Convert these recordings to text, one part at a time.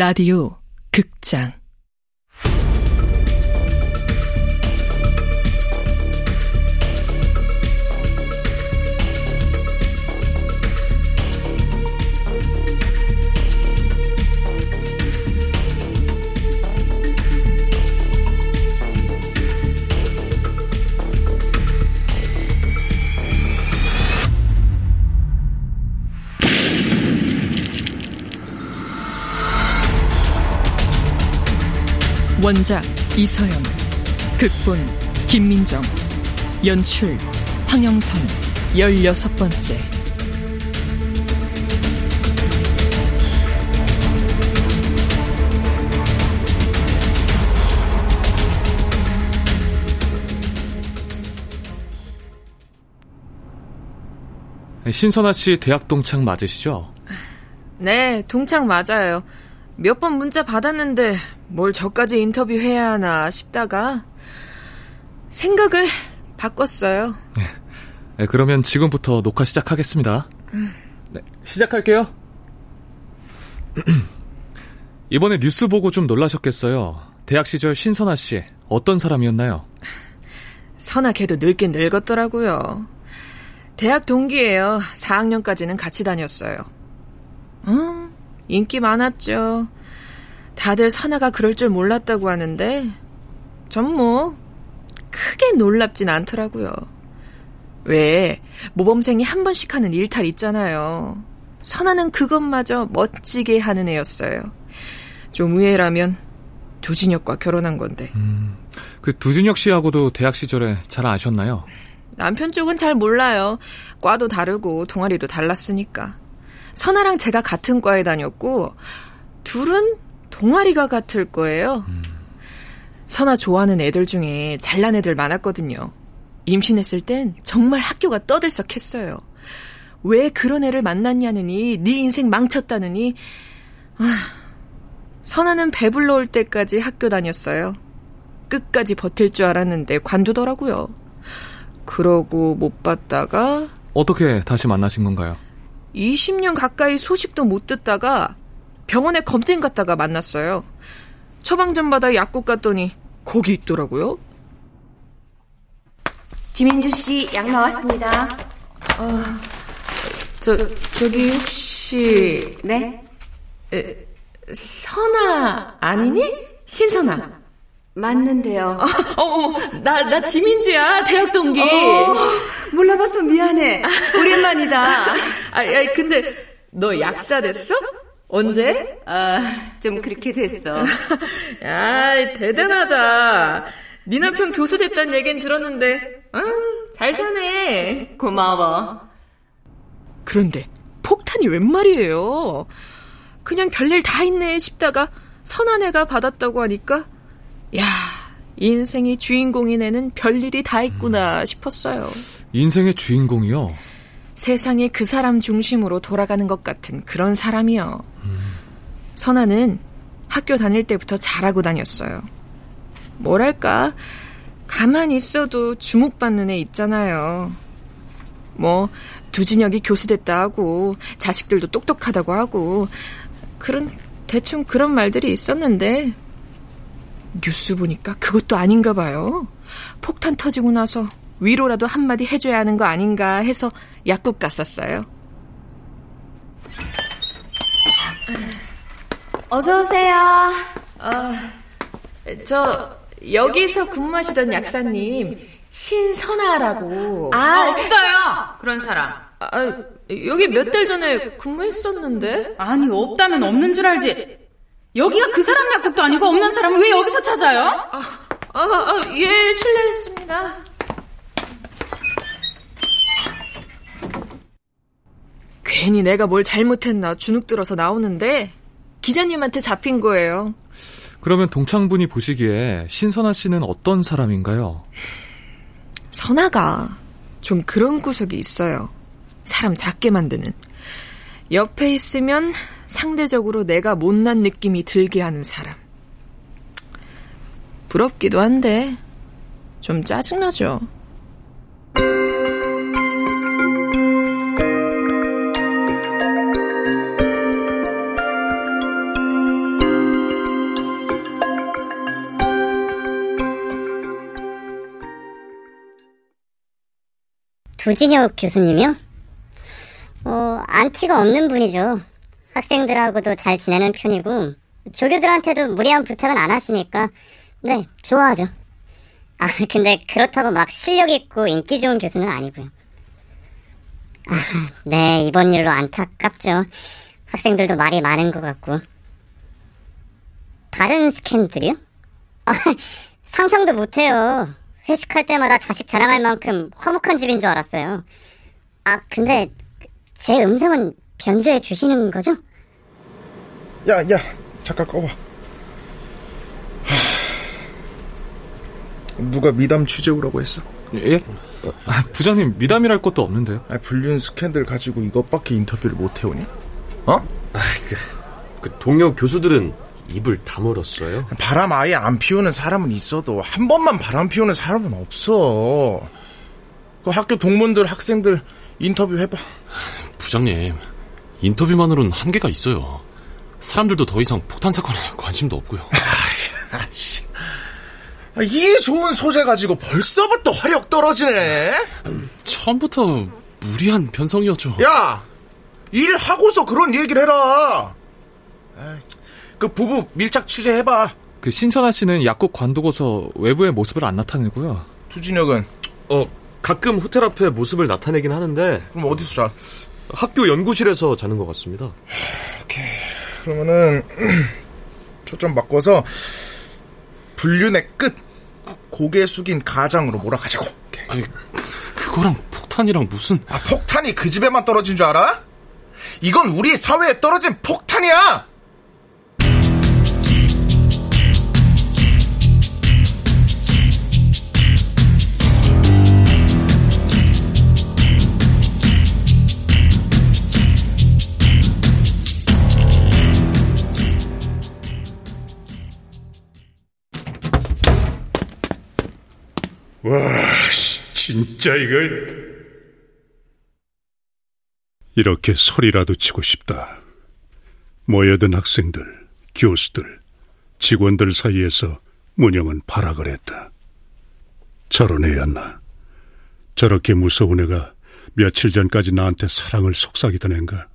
라디오 극장 원작 이서영 극본 김민정 연출 황영선 열여섯 번째 신선아 씨 대학 동창 맞으시죠? 네, 동창 맞아요. 몇 번 문자 받았는데 뭘 저까지 인터뷰해야 하나 싶다가 생각을 바꿨어요. 네, 그러면 지금부터 녹화 시작하겠습니다. 네, 시작할게요. 이번에 뉴스 보고 좀 놀라셨겠어요. 대학 시절 신선아 씨 어떤 사람이었나요? 선아 걔도 늙긴 늙었더라고요. 대학 동기예요. 4학년까지는 같이 다녔어요. 어, 인기 많았죠. 다들 선아가 그럴 줄 몰랐다고 하는데 전 뭐 크게 놀랍진 않더라고요. 왜 모범생이 한 번씩 하는 일탈 있잖아요. 선아는 그것마저 멋지게 하는 애였어요. 좀 의외라면 두진혁과 결혼한 건데. 음, 그 두준혁 씨하고도 대학 시절에 잘 아셨나요? 남편 쪽은 잘 몰라요. 과도 다르고 동아리도 달랐으니까. 선아랑 제가 같은 과에 다녔고 둘은 동아리가 같을 거예요. 음. 선아 좋아하는 애들 중에 잘난 애들 많았거든요. 임신했을 땐 정말 학교가 떠들썩했어요. 왜 그런 애를 만났냐느니 네 인생 망쳤다느니 아, 선아는 배불러 올 때까지 학교 다녔어요. 끝까지 버틸 줄 알았는데 관두더라고요. 그러고 못 봤다가 어떻게 다시 만나신 건가요? 20년 가까이 소식도 못 듣다가 병원에 검진 갔다가 만났어요. 처방전 받아 약국 갔더니 거기 있더라고요. 지민주 씨 약 나왔습니다. 아, 저 저기 혹시 네? 에, 선아 아니니? 신선아. 맞는데요. 어, 어, 나, 나 지민주야, 대학 동기. 어, 몰라봐서 미안해. 오랜만이다. 아, 아, 근데 너 약사 됐어? 언제? 아, 좀 그렇게 됐어. 야, 대단하다. 네 남편 교수 됐다는 얘긴 들었는데, 아, 잘 사네. 고마워. 그런데 폭탄이 웬 말이에요? 그냥 별일 다 있네 싶다가 선한 애가 받았다고 하니까, 야, 인생이 주인공인 애는 별일이 다 있구나 싶었어요. 인생의 주인공이요? 세상이 그 사람 중심으로 돌아가는 것 같은 그런 사람이요. 선아는 학교 다닐 때부터 잘하고 다녔어요. 뭐랄까, 가만히 있어도 주목받는 애 있잖아요. 뭐, 두진혁이 교수 됐다 하고, 자식들도 똑똑하다고 하고, 그런, 대충 그런 말들이 있었는데, 뉴스 보니까 그것도 아닌가 봐요. 폭탄 터지고 나서 위로라도 한마디 해줘야 하는 거 아닌가 해서 약국 갔었어요. 어서 오세요. 아, 저 여기서 근무하시던 약사님 신선아라고. 아, 없어요. 그런 사람. 아, 여기 몇 달 전에 근무했었는데. 아니 없다면 없는 줄 알지. 여기가 그 사람 약국도 아니고 없는 사람을 왜 여기서 찾아요? 아, 아, 아 예, 실례했습니다. 괜히 내가 뭘 잘못했나 주눅 들어서 나오는데 기자님한테 잡힌 거예요. 그러면 동창분이 보시기에 신선아 씨는 어떤 사람인가요? 선아가 좀 그런 구석이 있어요. 사람 작게 만드는. 옆에 있으면 상대적으로 내가 못난 느낌이 들게 하는 사람. 부럽기도 한데 좀 짜증나죠. 두진혁 교수님이요? 어, 안티가 없는 분이죠. 학생들하고도 잘 지내는 편이고, 조교들한테도 무리한 부탁은 안 하시니까, 네, 좋아하죠. 아, 근데 그렇다고 막 실력 있고 인기 좋은 교수는 아니고요. 아, 네, 이번 일로 안타깝죠. 학생들도 말이 많은 것 같고. 다른 스캔들이요? 아, 상상도 못해요. 회식할 때마다 자식 자랑할 만큼 화목한 집인 줄 알았어요. 아, 근데 제 음성은 변조해 주시는 거죠? 야, 야, 잠깐 꺼봐. 하... 누가 미담 취재 오라고 했어? 예? 아, 부장님 미담이랄 것도 없는데요. 아, 불륜 스캔들 가지고 이것밖에 인터뷰를 못 해오니? 어? 아, 그, 그 동료 교수들은 입을 다물었어요. 바람 아예 안 피우는 사람은 있어도 한 번만 바람 피우는 사람은 없어. 그 학교 동문들, 학생들 인터뷰 해봐. 부장님, 인터뷰만으로는 한계가 있어요. 사람들도 더 이상 폭탄 사건에 관심도 없고요. 아씨. 이 좋은 소재 가지고 벌써부터 화력 떨어지네. 처음부터 무리한 변성이었죠. 야, 일 하고서 그런 얘기를 해라. 그 부부 밀착 취재해봐. 그 신선아 씨는 약국 관두고서 외부의 모습을 안 나타내고요. 두진혁은? 어, 가끔 호텔 앞에 모습을 나타내긴 하는데. 그럼 어디서 자? 학교 연구실에서 자는 것 같습니다. 오케이. 그러면은 초점 바꿔서 불륜의 끝 고개 숙인 가장으로 몰아가자고. 오케이. 아니 그거랑 폭탄이랑 무슨? 아 폭탄이 그 집에만 떨어진 줄 알아? 이건 우리 사회에 떨어진 폭탄이야. 와, 진짜 이걸 이렇게 소리라도 치고 싶다. 모여든 학생들, 교수들, 직원들 사이에서 무념은 발악을 했다. 저런 애였나? 저렇게 무서운 애가 며칠 전까지 나한테 사랑을 속삭이던 앤가?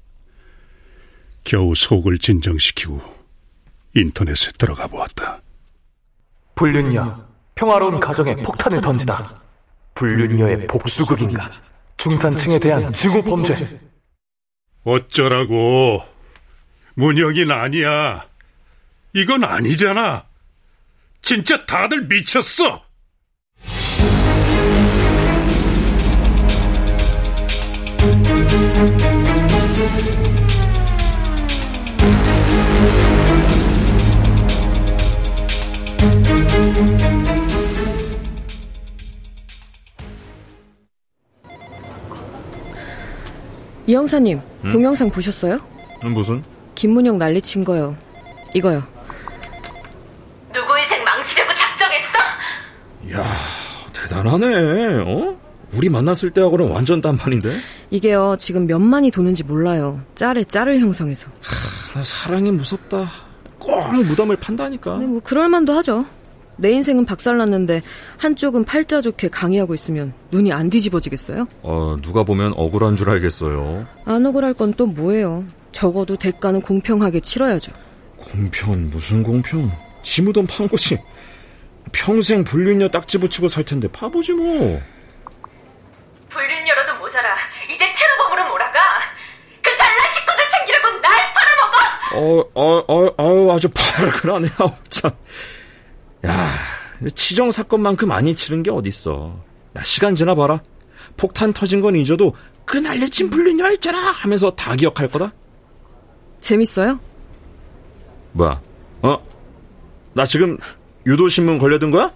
겨우 속을 진정시키고 인터넷에 들어가 보았다. 불륜녀, 평화로운 가정에 폭탄을 던지다. 불륜녀의 복수극인가? 중산층에 대한 지구 범죄. 어쩌라고. 문혁인 아니야. 이건 아니잖아. 진짜 다들 미쳤어. 이 형사님, 음? 동영상 보셨어요? 무슨? 김문영 난리친 거요. 이거요. 누구 인생 망치려고 작정했어? 야 대단하네. 어? 우리 만났을 때하고는 완전 딴판인데? 이게요, 지금 몇 만이 도는지 몰라요. 짤에 짤을 형성해서. 하, 나 사랑이 무섭다. 꼭 무덤을 판다니까. 네, 뭐 그럴만도 하죠. 내 인생은 박살났는데 한쪽은 팔자 좋게 강의하고 있으면 눈이 안 뒤집어지겠어요? 어, 누가 보면 억울한 줄 알겠어요. 안 억울할 건 또 뭐예요? 적어도 대가는 공평하게 치러야죠. 공평 무슨 공평? 지무던 판 거지. 평생 불륜녀 딱지 붙이고 살 텐데 바보지 뭐. 불륜녀로도 모자라. 이제 테러범으로 몰아가. 그 잘난 식구들 챙기려고 날 팔아먹어. 어, 어, 어, 어, 아주 발그라네. 참. 야, 치정 사건만큼 많이 치른 게 어딨어. 야, 시간 지나 봐라. 폭탄 터진 건 잊어도 그 날려친 불륜녀 있잖아 하면서 다 기억할 거다. 재밌어요? 뭐야? 어? 나 지금 유도신문 걸려든 거야?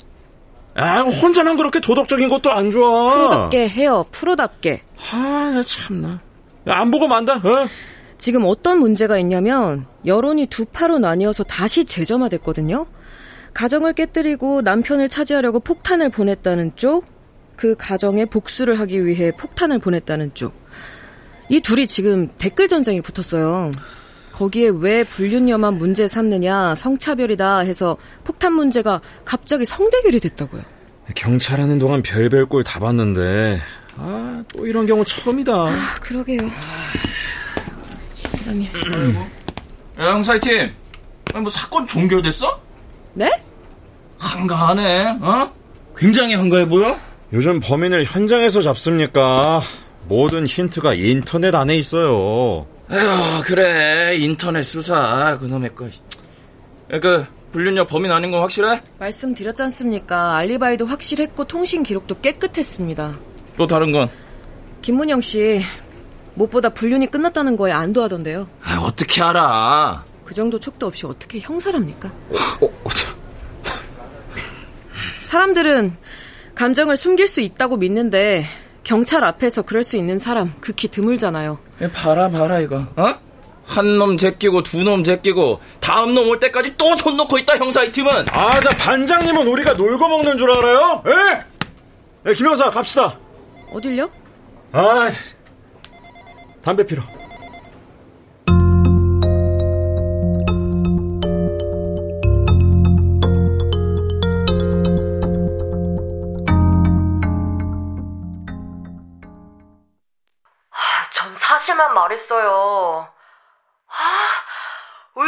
아, 혼자만 그렇게 도덕적인 것도 안 좋아. 프로답게 해요, 프로답게. 아, 나 참나. 야, 안 보고 만다, 어? 지금 어떤 문제가 있냐면, 여론이 두 파로 나뉘어서 다시 재점화됐거든요? 가정을 깨뜨리고 남편을 차지하려고 폭탄을 보냈다는 쪽, 그 가정에 복수를 하기 위해 폭탄을 보냈다는 쪽. 이 둘이 지금 댓글 전쟁이 붙었어요. 거기에 왜 불륜녀만 문제 삼느냐, 성차별이다 해서 폭탄 문제가 갑자기 성대결이 됐다고요. 경찰하는 동안 별별 꼴 다 봤는데 아, 또 이런 경우 처음이다. 아, 그러게요. 사장님. 야, 형사이팀. 아니, 뭐 사건 종결됐어? 네? 한가하네, 어? 굉장히 한가해 보여? 요즘 범인을 현장에서 잡습니까? 모든 힌트가 인터넷 안에 있어요. 에휴, 그래. 인터넷 수사, 그놈의 거. 그, 불륜녀 범인 아닌 건 확실해? 말씀드렸지 않습니까? 알리바이도 확실했고 통신 기록도 깨끗했습니다. 또 다른 건? 김문영 씨, 무엇보다 불륜이 끝났다는 거에 안도하던데요. 아, 어떻게 알아? 그 정도 촉도 없이 어떻게 형사랍니까? 어, 어, 사람들은 감정을 숨길 수 있다고 믿는데 경찰 앞에서 그럴 수 있는 사람 극히 드물잖아요. 봐라 봐라 이거 어? 한놈 제끼고 두 놈 제끼고 다음 놈 올 때까지 또 손 놓고 있다 형사 이 팀은 아, 자 반장님은 우리가 놀고 먹는 줄 알아요? 예? 예, 김영사 갑시다. 어딜요? 아, 담배 피러.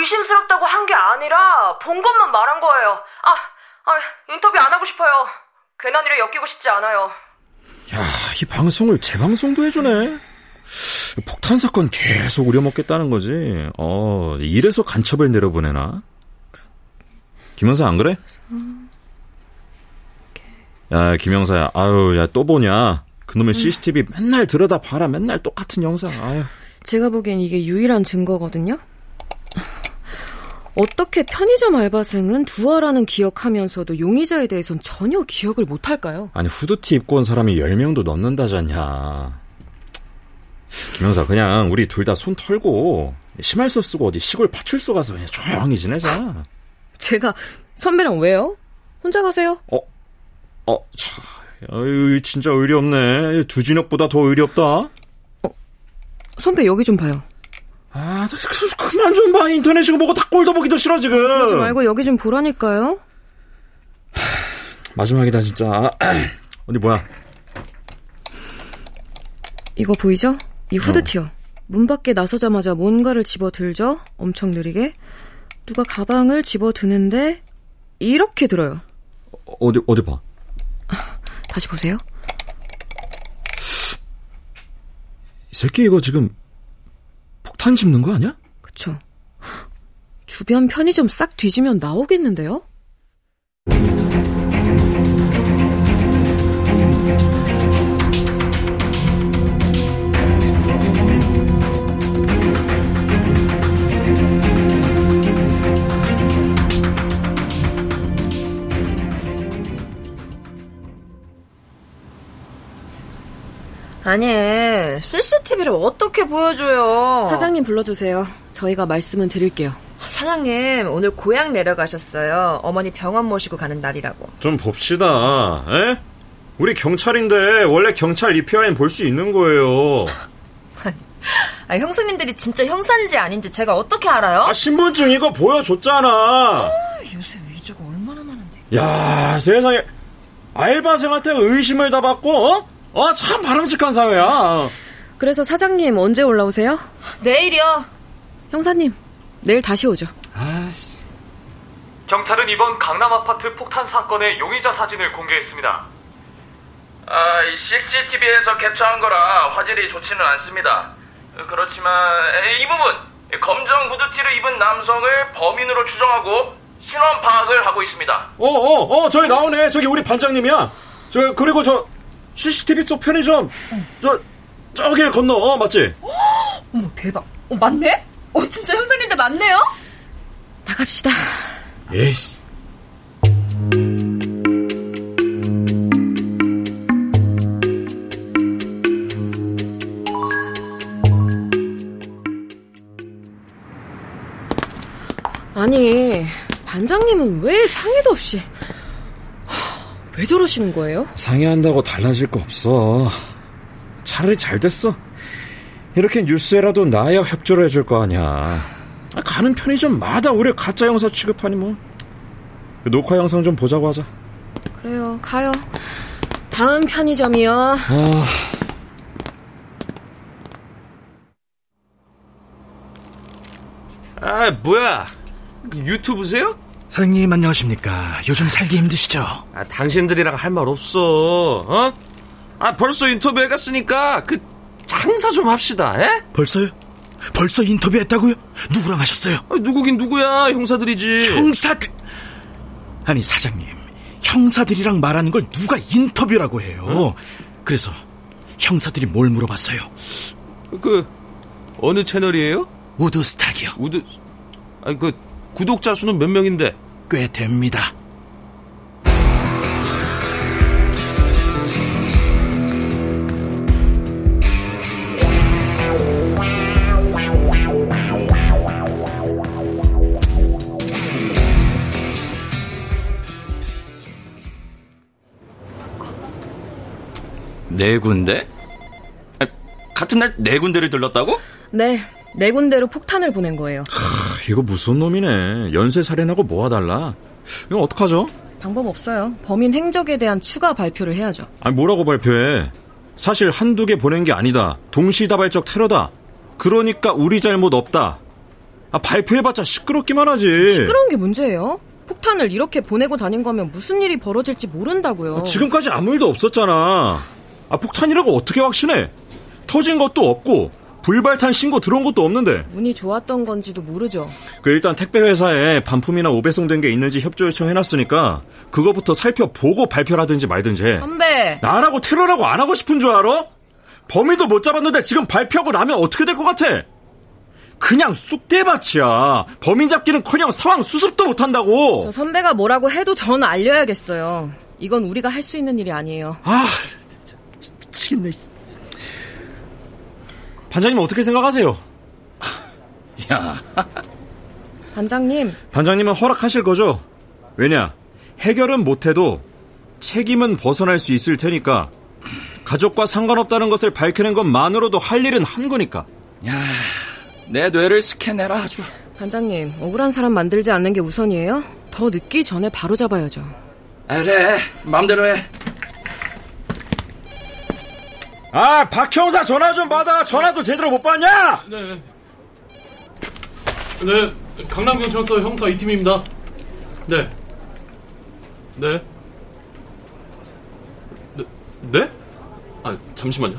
의심스럽다고 한 게 아니라 본 것만 말한 거예요. 아, 아, 인터뷰 안 하고 싶어요. 괜한 일에 엮이고 싶지 않아요. 야, 이 방송을 재방송도 해주네. 폭탄 사건 계속 우려먹겠다는 거지. 어, 이래서 간첩을 내려보내나? 김영사 안 그래? 야, 김영사야. 아유, 야, 또 보냐? 그놈의 CCTV 맨날 들여다 봐라. 맨날 똑같은 영상. 아유. 제가 보기엔 이게 유일한 증거거든요. 어떻게 편의점 알바생은 두아라는 기억하면서도 용의자에 대해선 전혀 기억을 못할까요? 아니, 후드티 입고 온 사람이 10명도 넘는다잖냐. 김영사, 그냥 우리 둘 다 손 털고 심할서 쓰고 어디 시골 파출소 가서 그냥 조용히 지내자. 제가 선배랑 왜요? 혼자 가세요? 어, 어, 참. 아유, 진짜 의리 없네. 두진혁보다 더 의리 없다. 선배 여기 좀 봐요. 아, 그만 좀 봐. 인터넷이고 뭐고 다 꼴도 보기도 싫어, 지금. 그러지 말고 여기 좀 보라니까요. 마지막이다, 진짜. 어디 뭐야? 이거 보이죠? 이 후드티요. 어. 문 밖에 나서자마자 뭔가를 집어들죠? 엄청 느리게. 누가 가방을 집어드는데 이렇게 들어요. 어디 어디 봐. 다시 보세요. 이 새끼 이거 지금 폭탄 집는 거 아니야? 그쵸. 주변 편의점 싹 뒤지면 나오겠는데요? 아니, CCTV를 어떻게 보여줘요? 사장님 불러주세요. 저희가 말씀은 드릴게요. 사장님, 오늘 고향 내려가셨어요. 어머니 병원 모시고 가는 날이라고. 좀 봅시다. 에? 우리 경찰인데 원래 경찰 EPI는 볼수 있는 거예요. 아, 형사님들이 진짜 형사인지 아닌지 제가 어떻게 알아요? 아, 신분증 이거 보여줬잖아. 아, 요새 위조가 얼마나 많은데. 야, 세상에. 알바생한테 의심을 다 받고, 어? 어, 참 바람직한 사회야. 그래서 사장님 언제 올라오세요? 내일이요. 형사님, 내일 다시 오죠. 아씨. 경찰은 이번 강남 아파트 폭탄 사건의 용의자 사진을 공개했습니다. 아, 이 CCTV에서 캡처한 거라 화질이 좋지는 않습니다. 그렇지만 이 부분 검정 후드티를 입은 남성을 범인으로 추정하고 신원 파악을 하고 있습니다. 어, 어, 어, 저기 나오네. 저기 우리 반장님이야. 저 그리고 저 CCTV 속 편의점 저 저길 건너 어, 맞지? 어머 대박. 어, 맞네? 어 진짜 형사님들 맞네요? 나갑시다. 에이씨. 아니 반장님은 왜 상의도 없이 하, 왜 저러시는 거예요? 상의한다고 달라질 거 없어. 차라리 잘 됐어. 이렇게 뉴스에라도 나야 협조를 해줄 거 아니야. 아, 가는 편의점마다 우리 가짜 영사 취급하니 뭐. 녹화 영상 좀 보자고 하자. 그래요, 가요. 다음 편의점이요. 아... 아, 뭐야. 유튜브세요? 사장님 안녕하십니까. 요즘 살기 힘드시죠? 아, 당신들이랑 할 말 없어. 어? 아, 벌써 인터뷰 해갔으니까 그 장사 좀 합시다. 에? 벌써요? 벌써 인터뷰했다고요? 누구랑 하셨어요? 아, 누구긴 누구야. 형사들이지. 형사들. 아니 사장님, 형사들이랑 말하는 걸 누가 인터뷰라고 해요. 어? 그래서 형사들이 뭘 물어봤어요? 그 어느 채널이에요? 우드스탁이요. 우드 아니 그 구독자 수는 몇 명인데? 꽤 됩니다. 네 군데? 아, 같은 날 네 군데를 들렀다고? 네, 네 군데로 폭탄을 보낸 거예요. 하, 이거 무슨 놈이네. 연쇄 살인하고 뭐가 달라? 이건 어떡하죠? 방법 없어요. 범인 행적에 대한 추가 발표를 해야죠. 아니 뭐라고 발표해? 사실 한두 개 보낸 게 아니다. 동시다발적 테러다. 그러니까 우리 잘못 없다. 아, 발표해봤자 시끄럽기만 하지. 시끄러운 게 문제예요. 폭탄을 이렇게 보내고 다닌 거면 무슨 일이 벌어질지 모른다고요. 아, 지금까지 아무 일도 없었잖아. 아, 폭탄이라고 어떻게 확신해? 터진 것도 없고 불발탄 신고 들어온 것도 없는데. 운이 좋았던 건지도 모르죠. 그 일단 택배 회사에 반품이나 오배송된 게 있는지 협조 요청해놨으니까 그거부터 살펴보고 발표라든지 말든지 해. 선배. 나라고 테러라고 안 하고 싶은 줄 알아? 범인도 못 잡았는데 지금 발표하고 나면 어떻게 될 것 같아? 그냥 쑥대밭이야. 범인 잡기는커녕 상황 수습도 못한다고. 저 선배가 뭐라고 해도 전 알려야겠어요. 이건 우리가 할 수 있는 일이 아니에요. 아, 미치겠네. 반장님 어떻게 생각하세요? 야. 반장님. 반장님은 허락하실 거죠? 왜냐? 해결은 못해도 책임은 벗어날 수 있을 테니까 가족과 상관없다는 것을 밝히는 것만으로도 할 일은 한 거니까. 야, 내 뇌를 스캔해라 아주. 반장님, 억울한 사람 만들지 않는 게 우선이에요? 더 늦기 전에 바로 잡아야죠. 아, 그래, 맘대로 해. 아, 박 형사 전화 좀 받아. 전화도 제대로 못 받냐? 네. 네, 강남경찰서 형사 이팀입니다. 네. 네. 네? 네? 아, 잠시만요.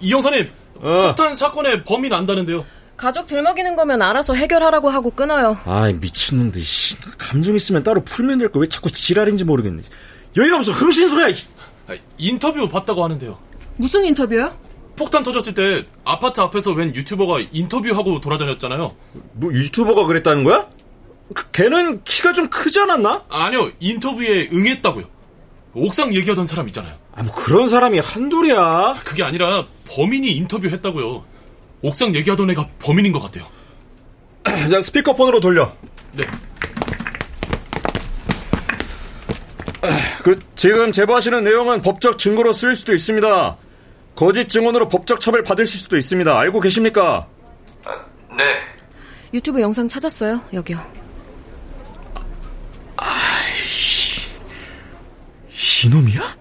이 형사님, 어. 폭탄 사건의 범인 안다는데요. 가족 들먹이는 거면 알아서 해결하라고 하고 끊어요. 아이, 미친놈들, 씨. 감정 있으면 따로 풀면 될 거 왜 자꾸 지랄인지 모르겠네. 여기가 무슨 흥신소야, 아, 인터뷰 봤다고 하는데요. 무슨 인터뷰요? 폭탄 터졌을 때 아파트 앞에서 웬 유튜버가 인터뷰하고 돌아다녔잖아요. 뭐 유튜버가 그랬다는 거야? 그, 걔는 키가 좀 크지 않았나? 아니요, 인터뷰에 응했다고요. 옥상 얘기하던 사람 있잖아요. 아, 뭐 그런 사람이 한둘이야. 그게 아니라 범인이 인터뷰했다고요. 옥상 얘기하던 애가 범인인 것 같아요. 자, 스피커폰으로 돌려. 네. 그 지금 제보하시는 내용은 법적 증거로 쓰일 수도 있습니다. 거짓 증언으로 법적 처벌 받으실 수도 있습니다. 알고 계십니까? 아, 네. 유튜브 영상 찾았어요. 여기요. 이놈이야?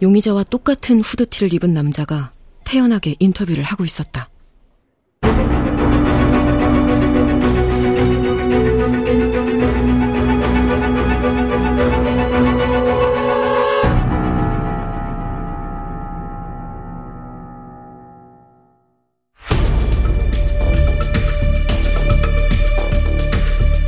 용의자와 똑같은 후드티를 입은 남자가 태연하게 인터뷰를 하고 있었다.